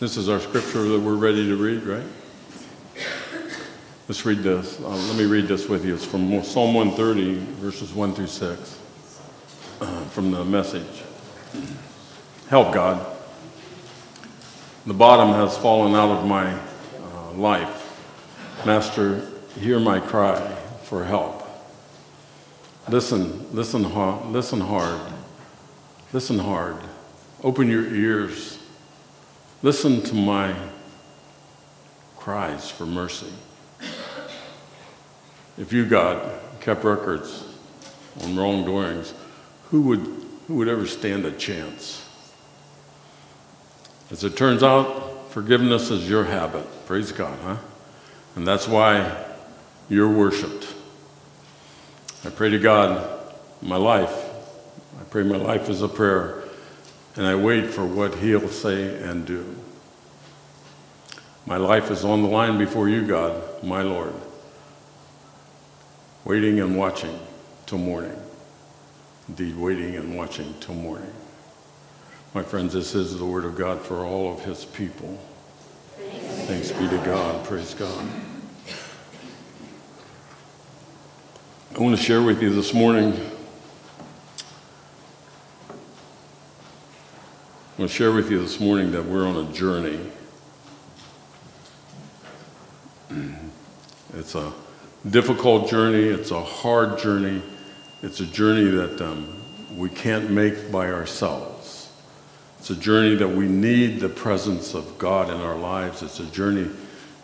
This is our scripture that we're ready to read, right? Let's read this. Uh, let me read this with you. It's from Psalm 130, verses 1 through 6, uh, from the message. Help, God. The bottom has fallen out of my uh, life. Master, hear my cry for help. Listen, listen, listen hard. Listen hard. Open your ears Listen to my cries for mercy. If you, God, kept records on wrongdoings, who would, who would ever stand a chance? As it turns out, forgiveness is your habit. Praise God, huh? And that's why you're worshiped. I pray to God, my life, I pray my life is a prayer and I wait for what he'll say and do. My life is on the line before you, God, my Lord, waiting and watching till morning. Indeed, waiting and watching till morning. My friends, this is the word of God for all of his people. Thanks be to God. Praise God. I want to share with you this morning I want to share with you this morning that we're on a journey. It's a difficult journey, it's a hard journey, it's a journey that um, we can't make by ourselves. It's a journey that we need the presence of God in our lives. It's a journey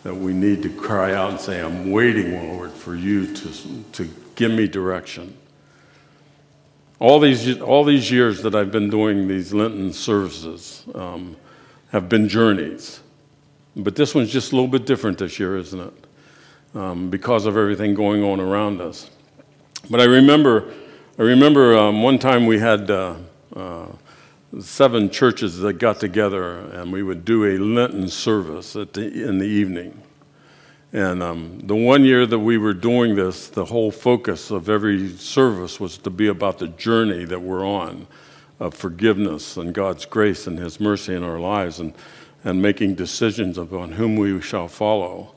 that we need to cry out and say, I'm waiting, Lord, for you to, to give me direction. All these, all these years that I've been doing these Lenten services um, have been journeys. But this one's just a little bit different this year, isn't it? Um, because of everything going on around us. But I remember, I remember um, one time we had uh, uh, seven churches that got together and we would do a Lenten service the, in the evening. And um, the one year that we were doing this, the whole focus of every service was to be about the journey that we're on of forgiveness and God's grace and His mercy in our lives and, and making decisions upon whom we shall follow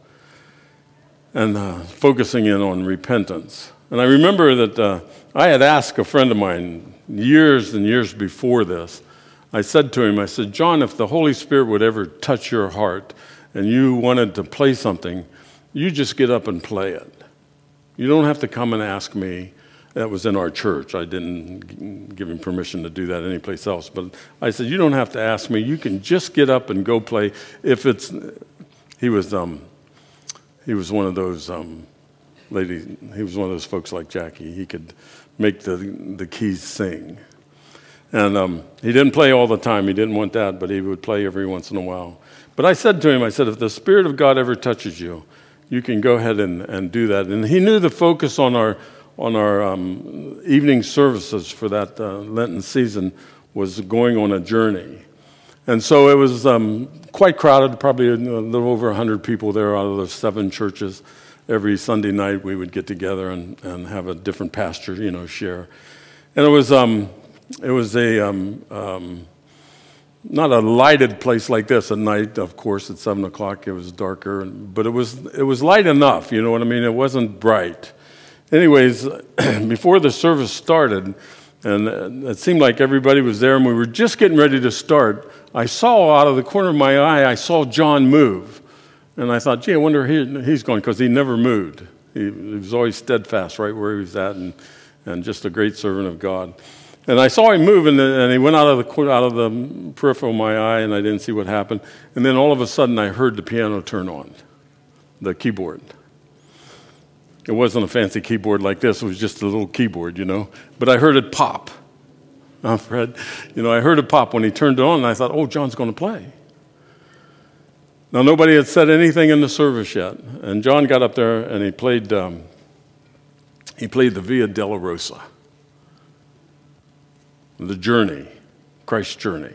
and uh, focusing in on repentance. And I remember that uh, I had asked a friend of mine years and years before this, I said to him, I said, John, if the Holy Spirit would ever touch your heart and you wanted to play something, you just get up and play it. You don't have to come and ask me. That was in our church. I didn't give him permission to do that anyplace else. But I said, You don't have to ask me. You can just get up and go play. If it's, he was, um, he was one of those um, ladies, he was one of those folks like Jackie. He could make the, the keys sing. And um, he didn't play all the time. He didn't want that, but he would play every once in a while. But I said to him, I said, if the Spirit of God ever touches you, you can go ahead and, and do that. And he knew the focus on our, on our um, evening services for that uh, Lenten season was going on a journey. And so it was um, quite crowded, probably a little over 100 people there out of the seven churches. Every Sunday night we would get together and, and have a different pastor, you know, share. And it was, um, it was a, um, um not a lighted place like this at night. Of course, at seven o'clock it was darker, but it was it was light enough. You know what I mean? It wasn't bright. Anyways, before the service started, and it seemed like everybody was there, and we were just getting ready to start. I saw out of the corner of my eye, I saw John move, and I thought, gee, I wonder he, he's going because he never moved. He, he was always steadfast right where he was at, and and just a great servant of God. And I saw him move, and, and he went out of, the, out of the peripheral of my eye, and I didn't see what happened. And then all of a sudden, I heard the piano turn on, the keyboard. It wasn't a fancy keyboard like this, it was just a little keyboard, you know. But I heard it pop. Oh, Fred, you know, I heard it pop when he turned it on, and I thought, oh, John's going to play. Now, nobody had said anything in the service yet. And John got up there and he played, um, he played the Via Dolorosa the journey, Christ's journey,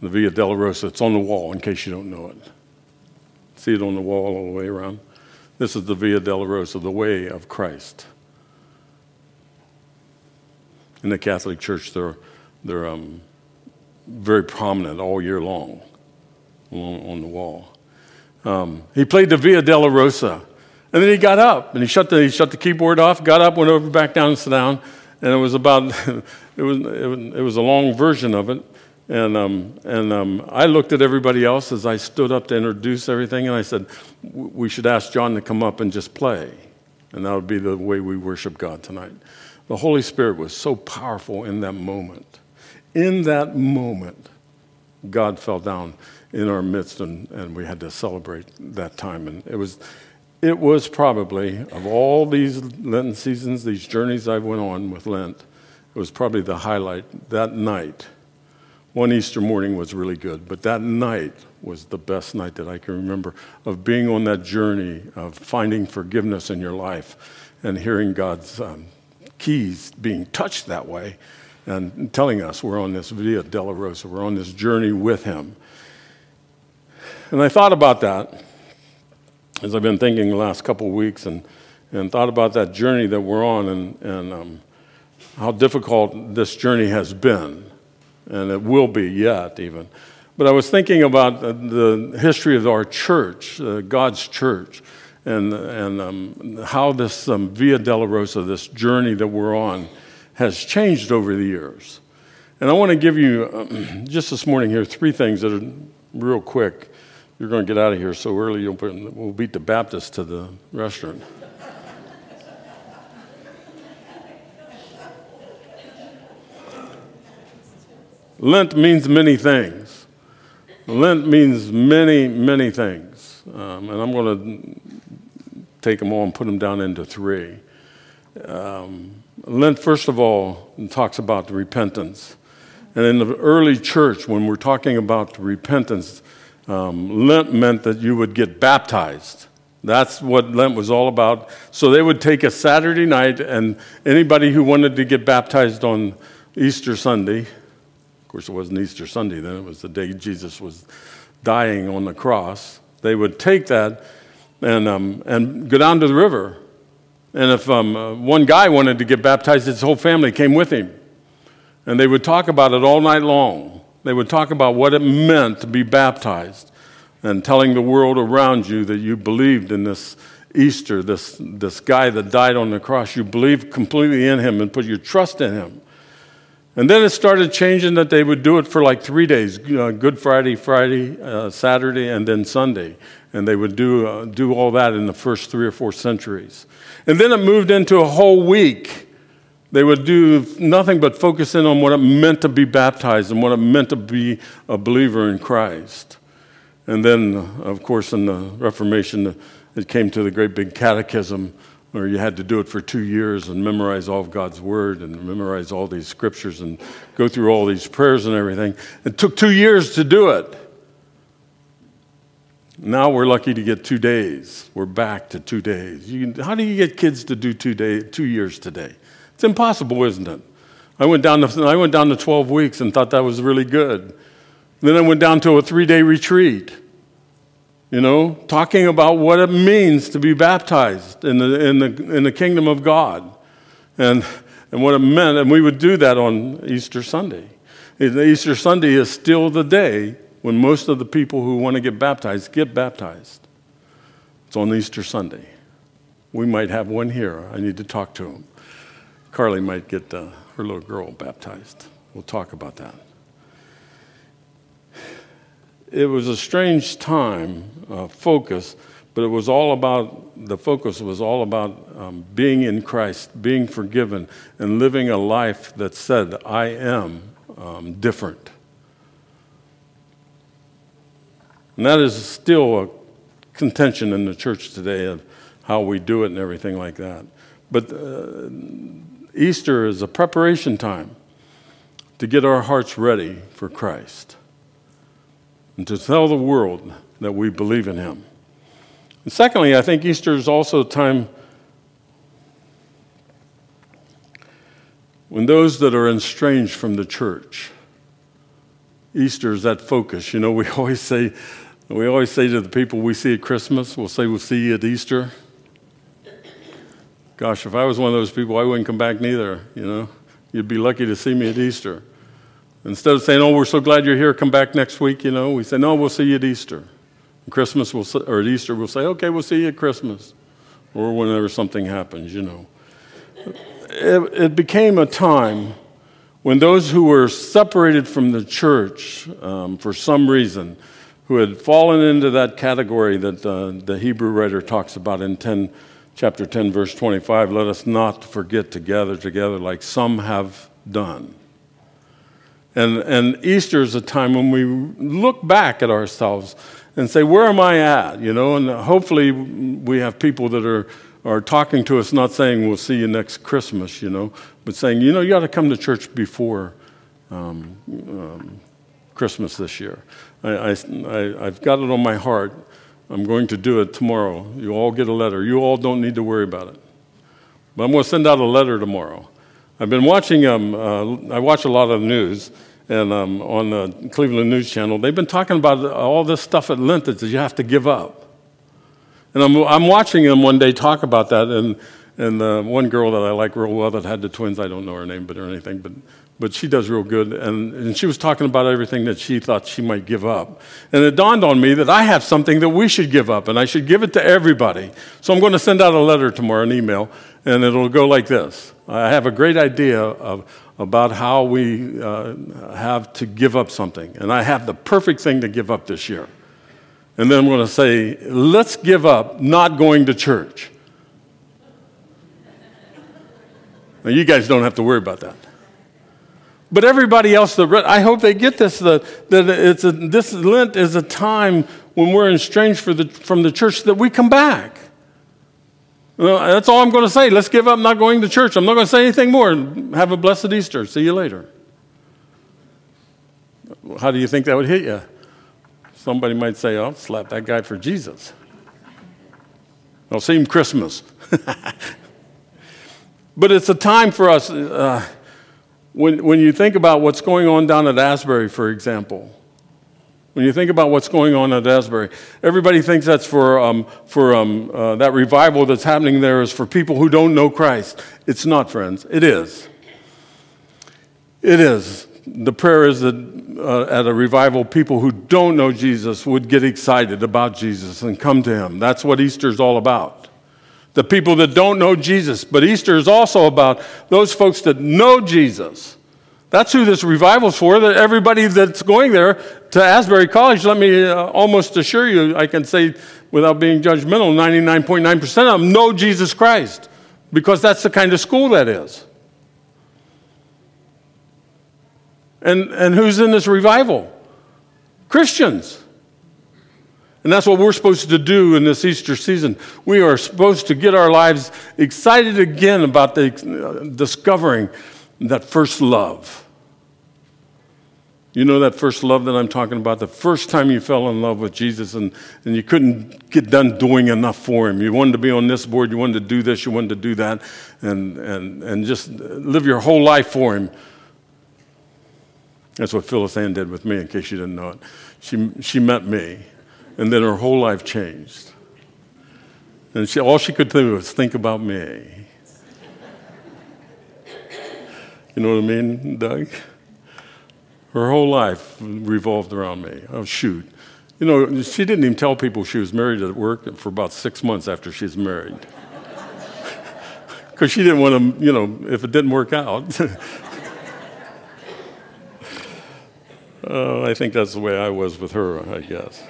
the Via Dolorosa. It's on the wall in case you don't know it. See it on the wall all the way around? This is the Via Dolorosa, the way of Christ. In the Catholic Church, they're, they're um, very prominent all year long. on, on the wall. Um, he played the Via Dolorosa. And then he got up and he shut the, he shut the keyboard off, got up, went over back down and sat down. And it was about, it was, it was, a long version of it. And, um, and um, I looked at everybody else as I stood up to introduce everything, and I said, We should ask John to come up and just play. And that would be the way we worship God tonight. The Holy Spirit was so powerful in that moment. In that moment, God fell down in our midst, and, and we had to celebrate that time. And it was, it was probably, of all these Lenten seasons, these journeys I went on with Lent, it was probably the highlight that night one Easter morning was really good, but that night was the best night that I can remember of being on that journey of finding forgiveness in your life and hearing God's um, keys being touched that way and telling us we're on this Via Dolorosa, we're on this journey with Him. And I thought about that as I've been thinking the last couple of weeks and, and thought about that journey that we're on and, and um, how difficult this journey has been and it will be yet, even. But I was thinking about the history of our church, uh, God's church, and, and um, how this um, Via Rosa, this journey that we're on, has changed over the years. And I want to give you, um, just this morning here, three things that are real quick. You're going to get out of here so early, you'll put, we'll beat the Baptist to the restaurant. Lent means many things. Lent means many, many things. Um, and I'm going to take them all and put them down into three. Um, Lent, first of all, talks about repentance. And in the early church, when we're talking about repentance, um, Lent meant that you would get baptized. That's what Lent was all about. So they would take a Saturday night, and anybody who wanted to get baptized on Easter Sunday of course, it wasn't Easter Sunday then, it was the day Jesus was dying on the cross. They would take that and, um, and go down to the river. And if um, uh, one guy wanted to get baptized, his whole family came with him. And they would talk about it all night long. They would talk about what it meant to be baptized and telling the world around you that you believed in this Easter, this, this guy that died on the cross. You believed completely in him and put your trust in him. And then it started changing that they would do it for like three days Good Friday, Friday, uh, Saturday, and then Sunday. And they would do, uh, do all that in the first three or four centuries. And then it moved into a whole week. They would do nothing but focus in on what it meant to be baptized and what it meant to be a believer in Christ. And then, of course, in the Reformation, it came to the great big catechism where you had to do it for two years and memorize all of God's Word and memorize all these scriptures and go through all these prayers and everything. It took two years to do it. Now we're lucky to get two days. We're back to two days. How do you get kids to do two, day, two years today? It's impossible, isn't it? I went, down to, I went down to 12 weeks and thought that was really good. Then I went down to a three day retreat you know, talking about what it means to be baptized in the, in the, in the kingdom of God and, and what it meant. And we would do that on Easter Sunday. Easter Sunday is still the day when most of the people who want to get baptized get baptized. It's on Easter Sunday. We might have one here. I need to talk to him. Carly might get uh, her little girl baptized. We'll talk about that it was a strange time, uh, focus, but it was all about, the focus was all about um, being in Christ, being forgiven, and living a life that said, I am um, different. And that is still a contention in the church today of how we do it and everything like that. But uh, Easter is a preparation time to get our hearts ready for Christ and to tell the world that we believe in him. And secondly, I think Easter is also a time when those that are estranged from the church, Easter is that focus. You know, we always say, we always say to the people we see at Christmas, we'll say we'll see you at Easter. Gosh, if I was one of those people, I wouldn't come back neither, you know. You'd be lucky to see me at Easter. Instead of saying, oh, we're so glad you're here, come back next week, you know, we say, no, we'll see you at Easter. Christmas, we'll, or at Easter, we'll say, okay, we'll see you at Christmas. Or whenever something happens, you know. It, it became a time when those who were separated from the church um, for some reason, who had fallen into that category that uh, the Hebrew writer talks about in 10, chapter 10, verse 25, let us not forget to gather together like some have done. And, and Easter is a time when we look back at ourselves and say, Where am I at? You know, and hopefully we have people that are, are talking to us, not saying, We'll see you next Christmas, you know, but saying, You know, you got to come to church before um, um, Christmas this year. I, I, I, I've got it on my heart. I'm going to do it tomorrow. You all get a letter. You all don't need to worry about it. But I'm going to send out a letter tomorrow. I've been watching, um, uh, I watch a lot of news, and um, on the Cleveland News Channel, they've been talking about all this stuff at Lent that you have to give up. And I'm, I'm watching them one day talk about that, and, and uh, one girl that I like real well that had the twins, I don't know her name but or anything, but, but she does real good. And, and she was talking about everything that she thought she might give up. And it dawned on me that I have something that we should give up, and I should give it to everybody. So I'm going to send out a letter tomorrow, an email, and it'll go like this I have a great idea of, about how we uh, have to give up something. And I have the perfect thing to give up this year. And then I'm going to say, let's give up not going to church. Now, you guys don't have to worry about that. But everybody else, I hope they get this that, that it's a, this Lent is a time when we're estranged the, from the church that we come back. Well, that's all I'm going to say. Let's give up not going to church. I'm not going to say anything more. Have a blessed Easter. See you later. How do you think that would hit you? Somebody might say, I'll slap that guy for Jesus. I'll see him Christmas. but it's a time for us. Uh, when, when you think about what's going on down at Asbury, for example, when you think about what's going on at Asbury, everybody thinks that's for, um, for um, uh, that revival that's happening there is for people who don't know Christ. It's not, friends. It is. It is. The prayer is that uh, at a revival, people who don't know Jesus would get excited about Jesus and come to Him. That's what Easter is all about. The people that don't know Jesus. But Easter is also about those folks that know Jesus that's who this revival's for. That everybody that's going there to Asbury College, let me uh, almost assure you, I can say without being judgmental, 99.9% of them know Jesus Christ because that's the kind of school that is. And, and who's in this revival? Christians. And that's what we're supposed to do in this Easter season. We are supposed to get our lives excited again about the, uh, discovering that first love. You know that first love that I'm talking about? The first time you fell in love with Jesus and, and you couldn't get done doing enough for him. You wanted to be on this board, you wanted to do this, you wanted to do that, and, and, and just live your whole life for him. That's what Phyllis Ann did with me, in case you didn't know it. She, she met me, and then her whole life changed. And she, all she could do was think about me. You know what I mean, Doug? Her whole life revolved around me. Oh, shoot. You know, she didn't even tell people she was married at work for about six months after she's married. Because she didn't want to, you know, if it didn't work out. oh, I think that's the way I was with her, I guess.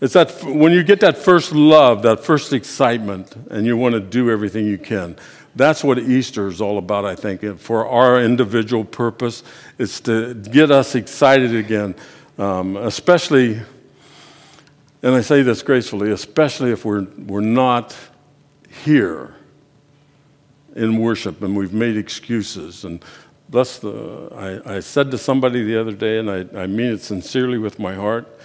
It's that when you get that first love, that first excitement, and you want to do everything you can. That's what Easter is all about, I think. For our individual purpose, it's to get us excited again, um, especially, and I say this gracefully, especially if we're, we're not here in worship and we've made excuses. And bless the, I, I said to somebody the other day, and I, I mean it sincerely with my heart,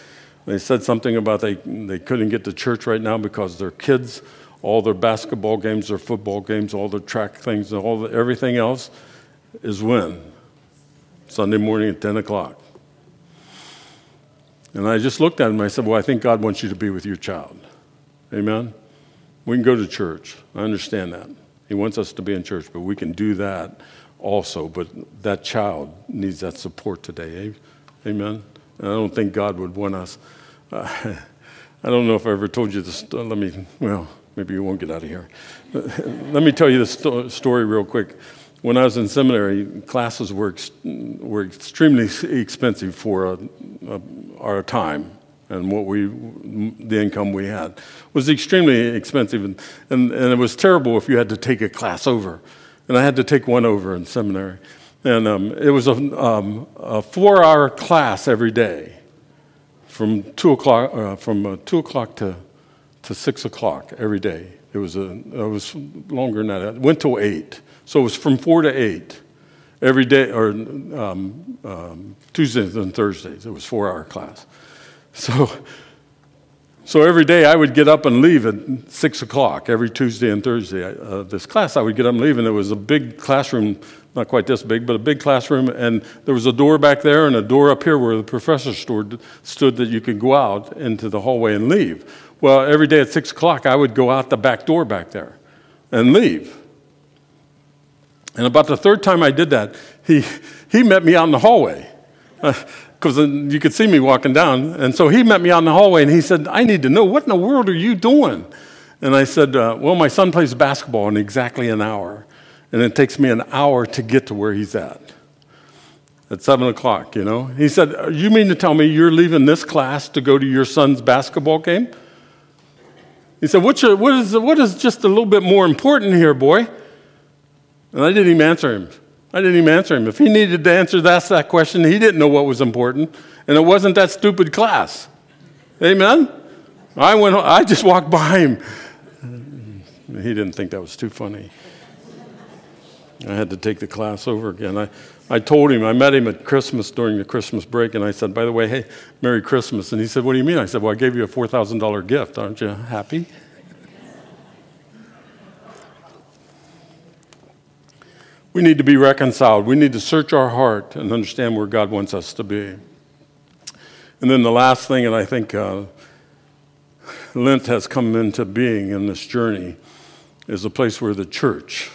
they said something about they, they couldn't get to church right now because their kids all their basketball games, their football games, all their track things, and all the, everything else is when? Sunday morning at 10 o'clock. And I just looked at him and I said, Well, I think God wants you to be with your child. Amen? We can go to church. I understand that. He wants us to be in church, but we can do that also, but that child needs that support today. Amen. I don't think God would want us. Uh, I don't know if I ever told you this. Let me, well, maybe you won't get out of here. Let me tell you sto- story real quick. When I was in seminary, classes were, ex- were extremely expensive for uh, uh, our time and what we, the income we had was extremely expensive. And, and, and it was terrible if you had to take a class over. And I had to take one over in seminary. And um, it was a, um, a four hour class every day from two o'clock, uh, from uh, two o'clock to, to six o'clock every day. It was, a, it was longer than that. It went till eight. So it was from four to eight every day, or um, um, Tuesdays and Thursdays. It was four hour class. So, so every day I would get up and leave at six o'clock every Tuesday and Thursday. Uh, this class I would get up and leave, and it was a big classroom, not quite this big, but a big classroom, and there was a door back there and a door up here where the professor stood, stood that you could go out into the hallway and leave. Well, every day at six o'clock I would go out the back door back there and leave. And about the third time I did that, he, he met me out in the hallway. Because you could see me walking down. And so he met me out in the hallway and he said, I need to know, what in the world are you doing? And I said, uh, Well, my son plays basketball in exactly an hour. And it takes me an hour to get to where he's at. At seven o'clock, you know? He said, uh, You mean to tell me you're leaving this class to go to your son's basketball game? He said, What's your, what, is, what is just a little bit more important here, boy? And I didn't even answer him. I didn't even answer him. If he needed to answer that, that question, he didn't know what was important. And it wasn't that stupid class. Amen? I, went, I just walked by him. He didn't think that was too funny. I had to take the class over again. I, I told him, I met him at Christmas during the Christmas break, and I said, By the way, hey, Merry Christmas. And he said, What do you mean? I said, Well, I gave you a $4,000 gift. Aren't you happy? We need to be reconciled. We need to search our heart and understand where God wants us to be. And then the last thing, and I think uh, Lent has come into being in this journey, is a place where the church,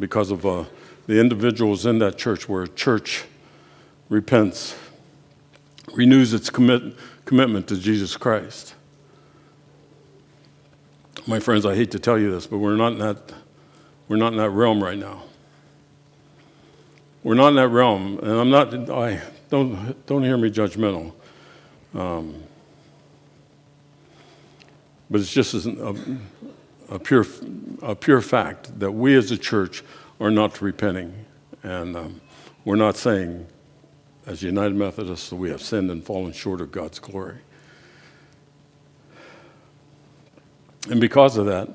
because of uh, the individuals in that church, where a church repents, renews its commit, commitment to Jesus Christ. My friends, I hate to tell you this, but we're not in that, we're not in that realm right now. We're not in that realm, and I'm not. I don't don't hear me judgmental. Um, but it's just a, a, pure a pure fact that we as a church are not repenting, and um, we're not saying, as United Methodists, that we have sinned and fallen short of God's glory. And because of that,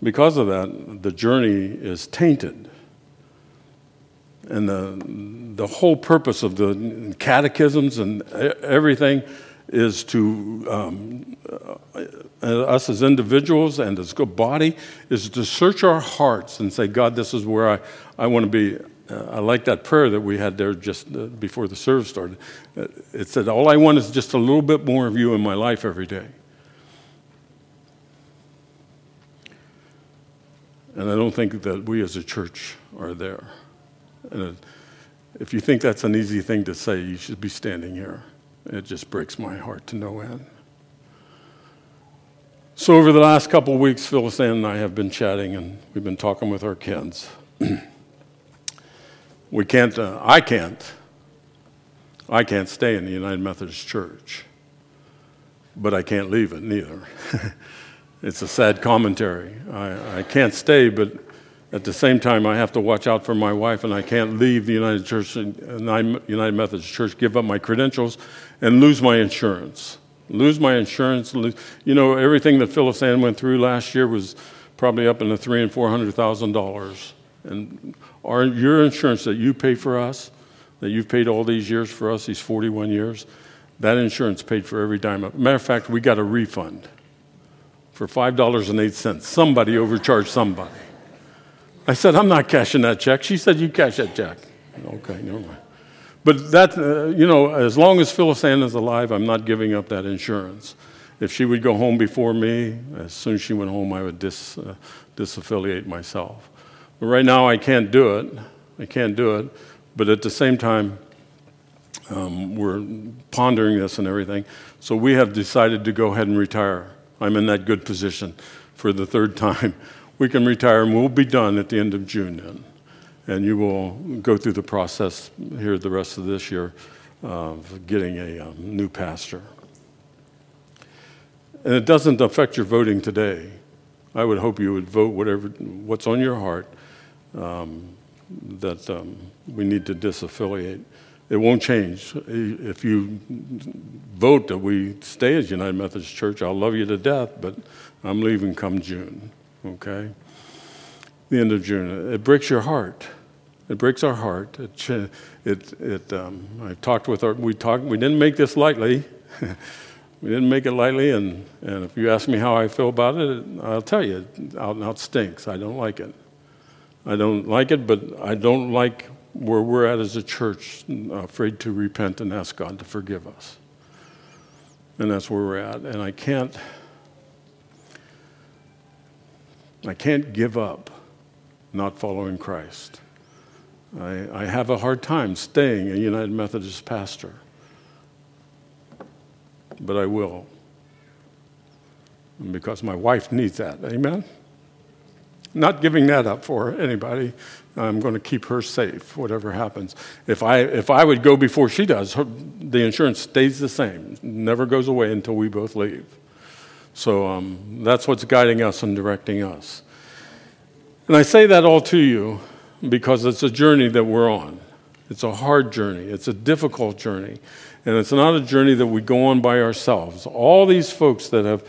because of that, the journey is tainted and the, the whole purpose of the catechisms and everything is to um, uh, us as individuals and as a body is to search our hearts and say god this is where i, I want to be. Uh, i like that prayer that we had there just uh, before the service started. Uh, it said all i want is just a little bit more of you in my life every day. And i don't think that we as a church are there and if you think that's an easy thing to say, you should be standing here. It just breaks my heart to no end. So, over the last couple of weeks, Phyllis Ann and I have been chatting and we've been talking with our kids. we can't, uh, I can't, I can't stay in the United Methodist Church, but I can't leave it neither. it's a sad commentary. I, I can't stay, but at the same time, I have to watch out for my wife, and I can't leave the United Church, United Methodist Church, give up my credentials, and lose my insurance. Lose my insurance. Lose, you know, everything that Phyllis Ann went through last year was probably up in the three and four hundred thousand dollars. And our, your insurance that you pay for us, that you've paid all these years for us, these 41 years, that insurance paid for every dime. Matter of fact, we got a refund for $5.08. Somebody overcharged somebody. I said, I'm not cashing that check. She said, You cash that check. Okay, never mind. But that, uh, you know, as long as Phyllis Ann is alive, I'm not giving up that insurance. If she would go home before me, as soon as she went home, I would dis, uh, disaffiliate myself. But right now, I can't do it. I can't do it. But at the same time, um, we're pondering this and everything. So we have decided to go ahead and retire. I'm in that good position for the third time. We can retire and we'll be done at the end of June then. And you will go through the process here the rest of this year of getting a um, new pastor. And it doesn't affect your voting today. I would hope you would vote whatever what's on your heart um, that um, we need to disaffiliate. It won't change. If you vote that we stay as United Methodist Church, I'll love you to death, but I'm leaving come June, okay? The end of June. It breaks your heart. It breaks our heart. It, it, it um, I talked with our, we talked, we didn't make this lightly. we didn't make it lightly, and, and if you ask me how I feel about it, I'll tell you, out and out stinks. I don't like it. I don't like it, but I don't like where we're at as a church, afraid to repent and ask God to forgive us. And that's where we're at. And I can't, I can't give up not following Christ. I, I have a hard time staying a United Methodist pastor, but I will. Because my wife needs that. Amen? Not giving that up for anybody. I'm going to keep her safe, whatever happens. If I, if I would go before she does, her, the insurance stays the same, never goes away until we both leave. So um, that's what's guiding us and directing us. And I say that all to you because it's a journey that we're on. It's a hard journey, it's a difficult journey, and it's not a journey that we go on by ourselves. All these folks that have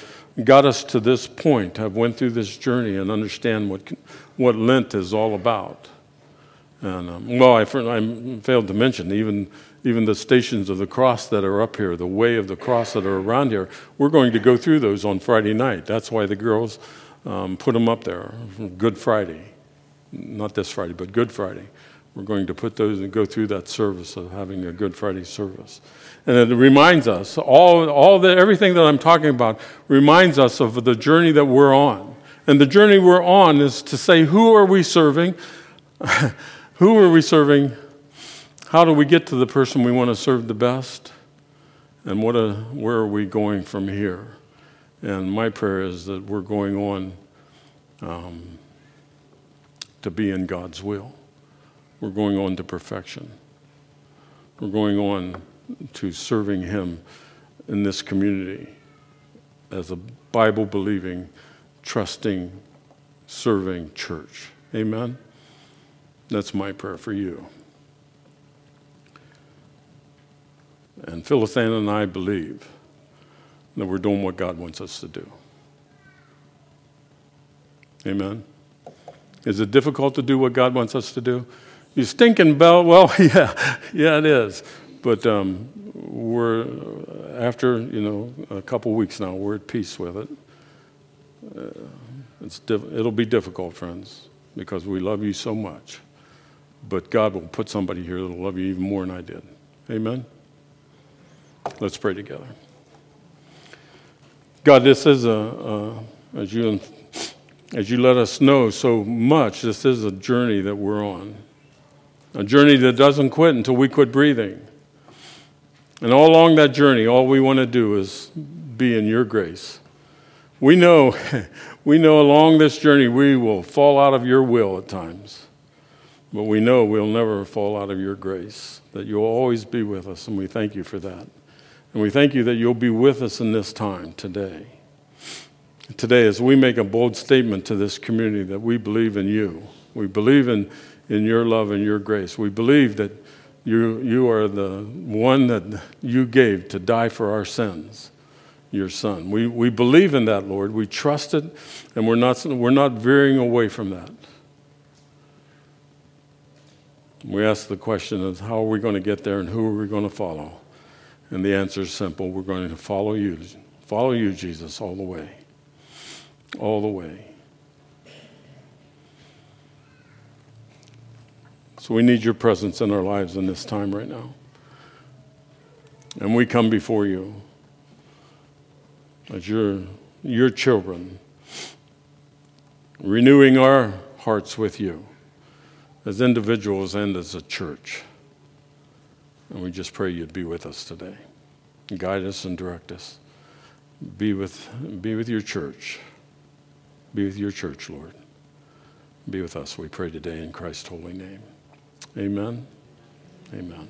got us to this point have went through this journey and understand what, what Lent is all about. And um, well, I, I, failed to mention even even the stations of the cross that are up here, the way of the cross that are around here. We're going to go through those on Friday night. That's why the girls um, put them up there. Good Friday, not this Friday, but Good Friday. We're going to put those and go through that service of having a Good Friday service. And it reminds us, all, all the, everything that I'm talking about reminds us of the journey that we're on. And the journey we're on is to say, who are we serving? who are we serving? How do we get to the person we want to serve the best? And what a, where are we going from here? And my prayer is that we're going on um, to be in God's will. We're going on to perfection. We're going on to serving Him in this community as a Bible believing, trusting, serving church. Amen? That's my prayer for you. And Phyllis Ann and I believe that we're doing what God wants us to do. Amen. Is it difficult to do what God wants us to do? You stinking bell. Well, yeah, yeah, it is. But um, we're after you know a couple weeks now, we're at peace with it. Uh, it's diff- it'll be difficult, friends, because we love you so much. But God will put somebody here that'll love you even more than I did. Amen. Let's pray together. God, this is a, a as you as you let us know so much, this is a journey that we're on. A journey that doesn't quit until we quit breathing. And all along that journey, all we want to do is be in your grace. We know, we know along this journey we will fall out of your will at times. But we know we'll never fall out of your grace, that you'll always be with us, and we thank you for that. And we thank you that you'll be with us in this time today. Today, as we make a bold statement to this community that we believe in you, we believe in, in your love and your grace. We believe that you, you are the one that you gave to die for our sins, your son. We, we believe in that, Lord. We trust it, and we're not, we're not veering away from that. We ask the question of how are we going to get there and who are we going to follow? And the answer is simple we're going to follow you. Follow you, Jesus, all the way. All the way. So we need your presence in our lives in this time right now. And we come before you as your, your children, renewing our hearts with you as individuals and as a church. And we just pray you'd be with us today. Guide us and direct us. Be with, be with your church. Be with your church, Lord. Be with us, we pray today in Christ's holy name. Amen. Amen.